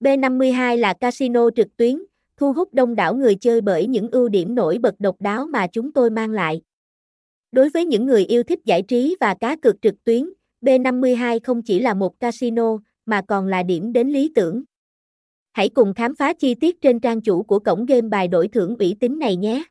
B52 là casino trực tuyến, thu hút đông đảo người chơi bởi những ưu điểm nổi bật độc đáo mà chúng tôi mang lại. Đối với những người yêu thích giải trí và cá cược trực tuyến, B52 không chỉ là một casino, mà còn là điểm đến lý tưởng. Hãy cùng khám phá chi tiết trên trang chủ của cổng game bài đổi thưởng ủy tín này nhé.